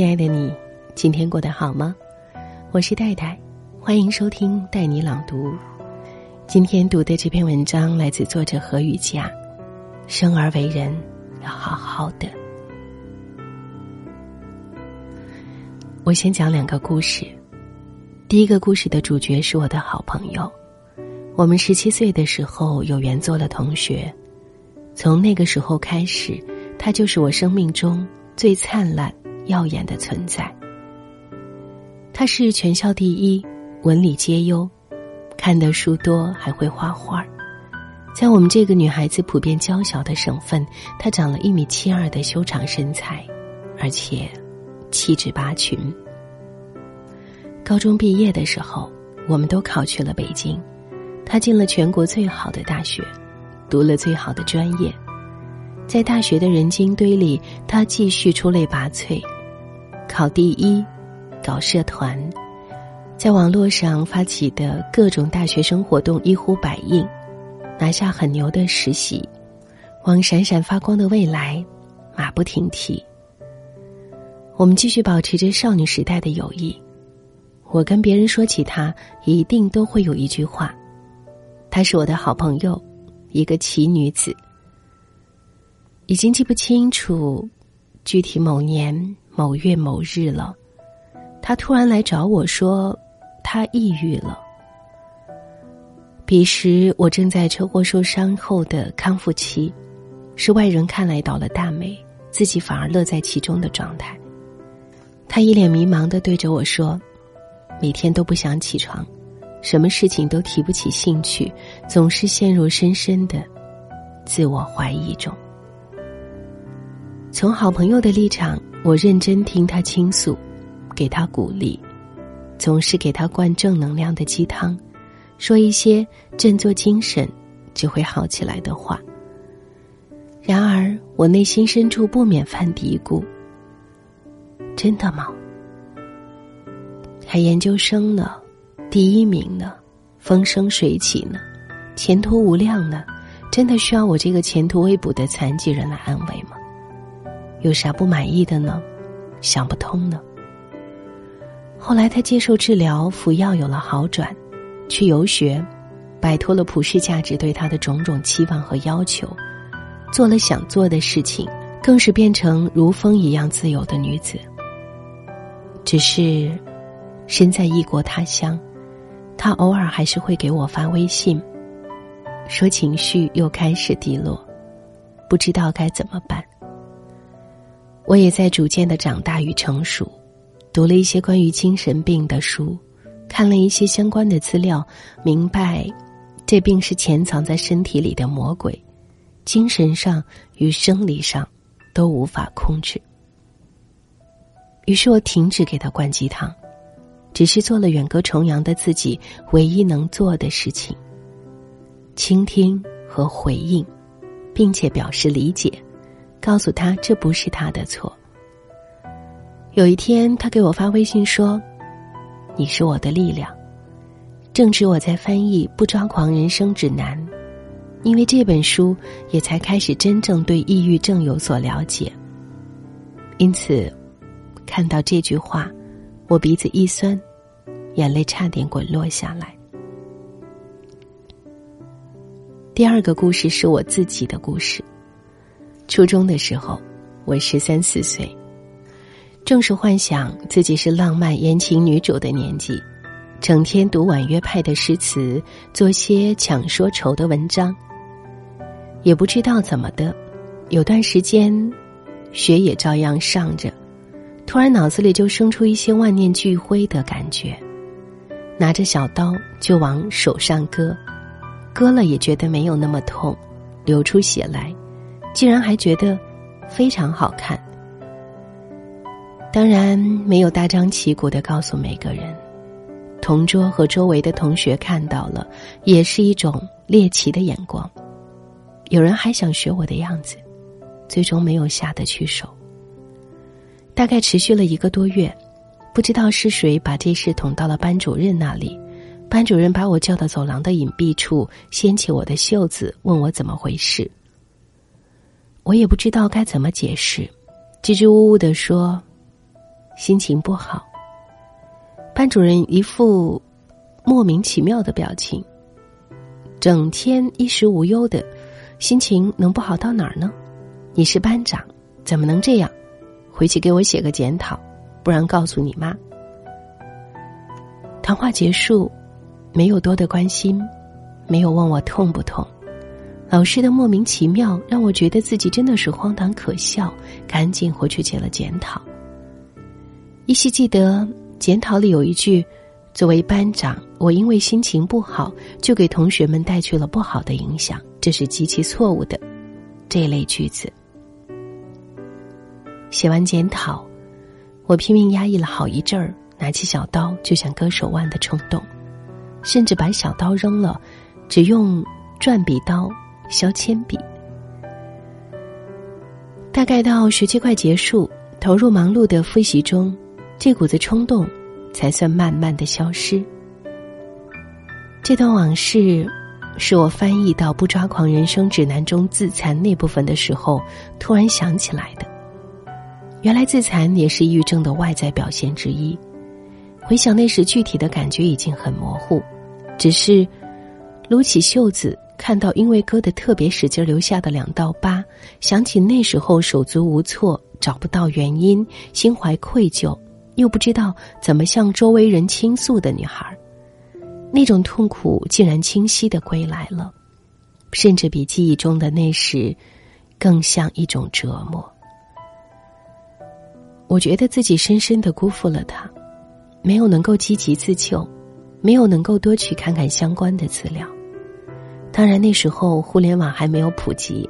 亲爱的你，今天过得好吗？我是戴戴，欢迎收听带你朗读。今天读的这篇文章来自作者何雨佳。生而为人，要好好的。我先讲两个故事。第一个故事的主角是我的好朋友，我们十七岁的时候有缘做了同学，从那个时候开始，他就是我生命中最灿烂、耀眼的存在。他是全校第一，文理皆优，看的书多，还会画画。在我们这个女孩子普遍娇小的省份，她长了一米七二的修长身材，而且气质拔群。高中毕业的时候，我们都考去了北京。他进了全国最好的大学，读了最好的专业。在大学的人精堆里，他继续出类拔萃，考第一，搞社团，在网络上发起的各种大学生活动一呼百应，拿下很牛的实习，往闪闪发光的未来马不停蹄。我们继续保持着少女时代的友谊。我跟别人说起她，一定都会有一句话：“她是我的好朋友，一个奇女子。”已经记不清楚具体某年某月某日了。他突然来找我说，他抑郁了。彼时我正在车祸受伤后的康复期，是外人看来倒了大霉，自己反而乐在其中的状态。他一脸迷茫的对着我说。每天都不想起床，什么事情都提不起兴趣，总是陷入深深的自我怀疑中。从好朋友的立场，我认真听他倾诉，给他鼓励，总是给他灌正能量的鸡汤，说一些振作精神就会好起来的话。然而，我内心深处不免犯嘀咕：真的吗？还研究生呢，第一名呢，风生水起呢，前途无量呢，真的需要我这个前途未卜的残疾人来安慰吗？有啥不满意的呢？想不通呢。后来他接受治疗，服药有了好转，去游学，摆脱了普世价值对他的种种期望和要求，做了想做的事情，更是变成如风一样自由的女子。只是。身在异国他乡，他偶尔还是会给我发微信，说情绪又开始低落，不知道该怎么办。我也在逐渐的长大与成熟，读了一些关于精神病的书，看了一些相关的资料，明白，这病是潜藏在身体里的魔鬼，精神上与生理上都无法控制。于是我停止给他灌鸡汤。只是做了远隔重洋的自己唯一能做的事情。倾听和回应，并且表示理解，告诉他这不是他的错。有一天，他给我发微信说：“你是我的力量。”正值我在翻译《不抓狂人生指南》，因为这本书也才开始真正对抑郁症有所了解。因此，看到这句话。我鼻子一酸，眼泪差点滚落下来。第二个故事是我自己的故事。初中的时候，我十三四岁，正是幻想自己是浪漫言情女主的年纪，整天读婉约派的诗词，做些抢说愁的文章。也不知道怎么的，有段时间，学也照样上着。突然脑子里就生出一些万念俱灰的感觉，拿着小刀就往手上割，割了也觉得没有那么痛，流出血来，竟然还觉得非常好看。当然没有大张旗鼓的告诉每个人，同桌和周围的同学看到了，也是一种猎奇的眼光。有人还想学我的样子，最终没有下得去手。大概持续了一个多月，不知道是谁把这事捅到了班主任那里。班主任把我叫到走廊的隐蔽处，掀起我的袖子，问我怎么回事。我也不知道该怎么解释，支支吾吾的说：“心情不好。班主任一副莫名其妙的表情，整天衣食无忧的，心情能不好到哪儿呢？你是班长，怎么能这样？回去给我写个检讨，不然告诉你妈。谈话结束，没有多的关心，没有问我痛不痛。老师的莫名其妙让我觉得自己真的是荒唐可笑，赶紧回去写了检讨。依稀记得检讨里有一句：“作为班长，我因为心情不好，就给同学们带去了不好的影响，这是极其错误的。”这类句子。写完检讨，我拼命压抑了好一阵儿，拿起小刀就想割手腕的冲动，甚至把小刀扔了，只用转笔刀削铅笔。大概到学期快结束，投入忙碌的复习中，这股子冲动才算慢慢的消失。这段往事，是我翻译到《不抓狂人生指南》中自残那部分的时候，突然想起来的。原来自残也是抑郁症的外在表现之一。回想那时具体的感觉已经很模糊，只是撸起袖子，看到因为割的特别使劲留下的两道疤，想起那时候手足无措，找不到原因，心怀愧疚，又不知道怎么向周围人倾诉的女孩，那种痛苦竟然清晰的归来了，甚至比记忆中的那时更像一种折磨。我觉得自己深深的辜负了他，没有能够积极自救，没有能够多去看看相关的资料。当然那时候互联网还没有普及，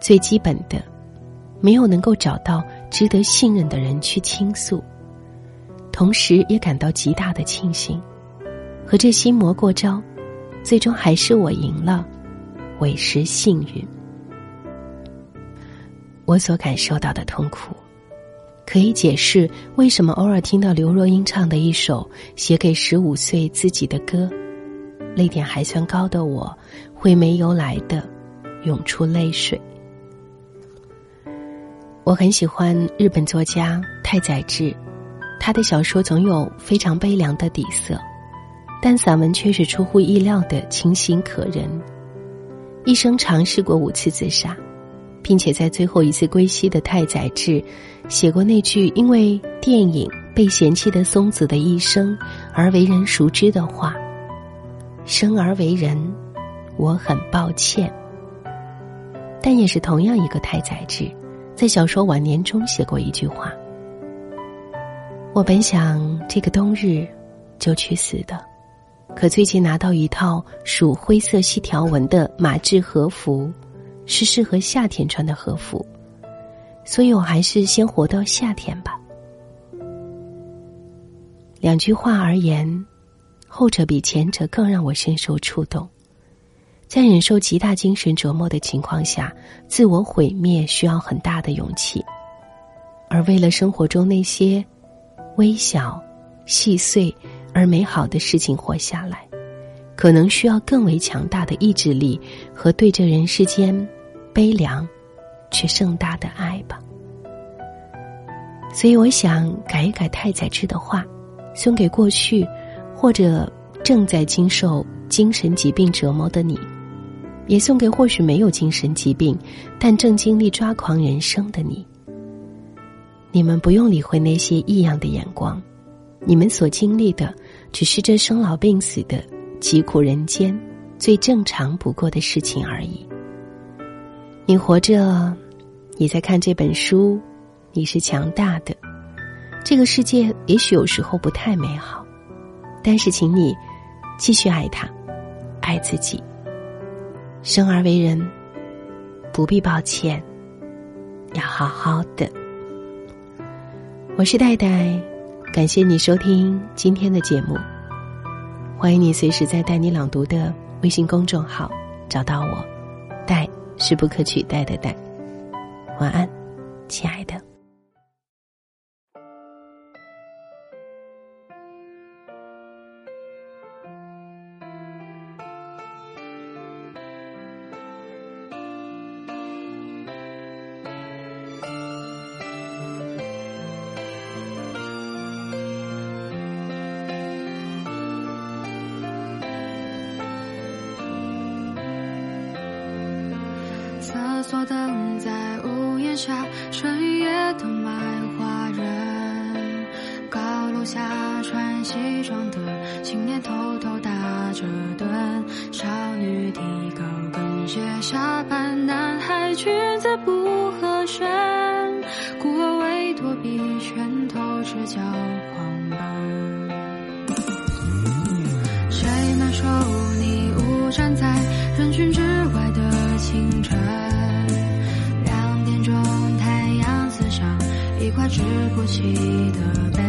最基本的，没有能够找到值得信任的人去倾诉。同时也感到极大的庆幸，和这心魔过招，最终还是我赢了，委实幸运。我所感受到的痛苦。可以解释为什么偶尔听到刘若英唱的一首写给十五岁自己的歌，泪点还算高的我，会没由来的涌出泪水。我很喜欢日本作家太宰治，他的小说总有非常悲凉的底色，但散文却是出乎意料的清新可人。一生尝试过五次自杀。并且在最后一次归西的太宰治，写过那句因为电影被嫌弃的松子的一生而为人熟知的话：“生而为人，我很抱歉。”但也是同样一个太宰治，在小说晚年中写过一句话：“我本想这个冬日就去死的，可最近拿到一套属灰色细条纹的马制和服。”是适合夏天穿的和服，所以我还是先活到夏天吧。两句话而言，后者比前者更让我深受触动。在忍受极大精神折磨的情况下，自我毁灭需要很大的勇气，而为了生活中那些微小、细碎而美好的事情活下来，可能需要更为强大的意志力和对这人世间。悲凉，却盛大的爱吧。所以我想改一改太宰治的话，送给过去或者正在经受精神疾病折磨的你，也送给或许没有精神疾病但正经历抓狂人生的你。你们不用理会那些异样的眼光，你们所经历的只是这生老病死的疾苦人间最正常不过的事情而已。你活着，你在看这本书，你是强大的。这个世界也许有时候不太美好，但是请你继续爱他，爱自己。生而为人，不必抱歉，要好好的。我是戴戴，感谢你收听今天的节目。欢迎你随时在“带你朗读”的微信公众号找到我，戴。是不可取代的戴。晚安，亲爱的。下深夜的卖花人，高楼下穿西装的青年偷偷打着盹，少女提高跟鞋下班，男孩裙子不。直不起的背，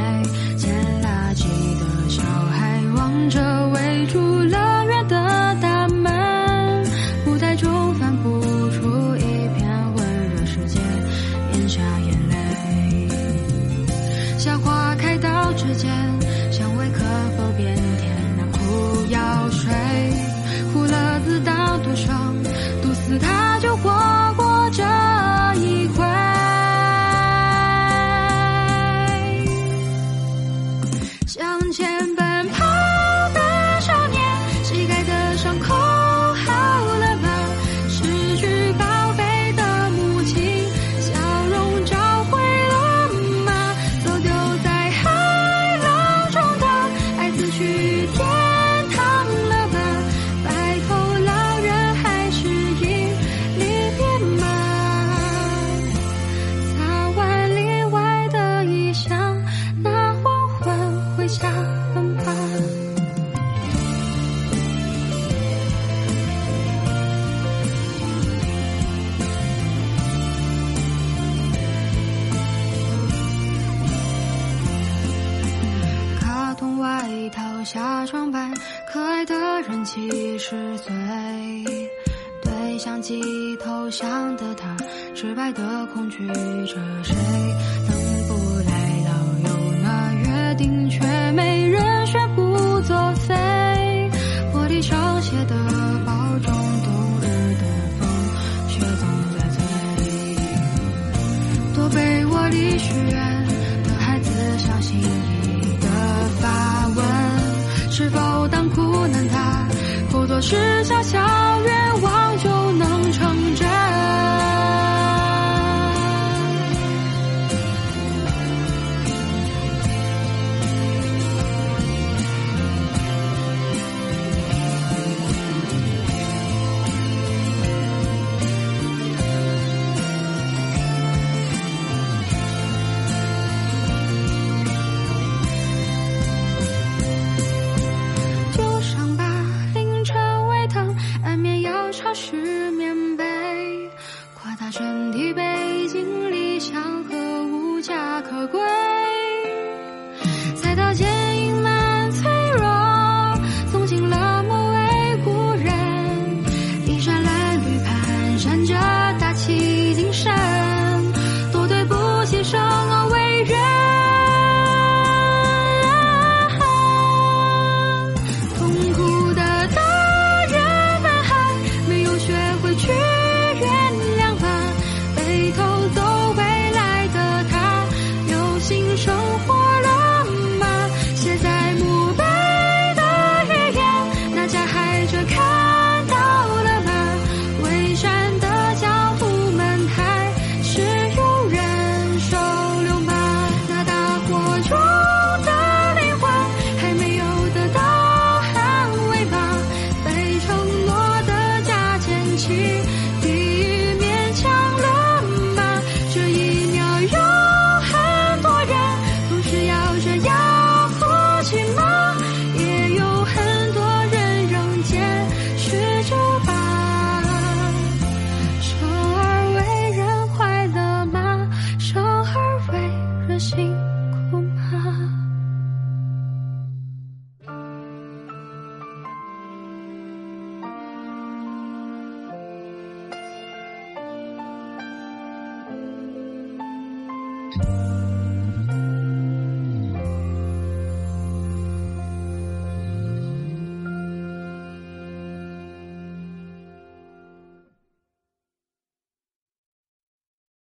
捡垃圾的小孩望着围住乐园的大门，舞台中翻不出一片温热世界，咽下眼泪。夏花开到指尖，香味可否变甜？那苦药水，苦了自当独尝，毒死他。七十岁对相机投降的他直白的恐惧着谁就当苦难他不多是小小愿望就能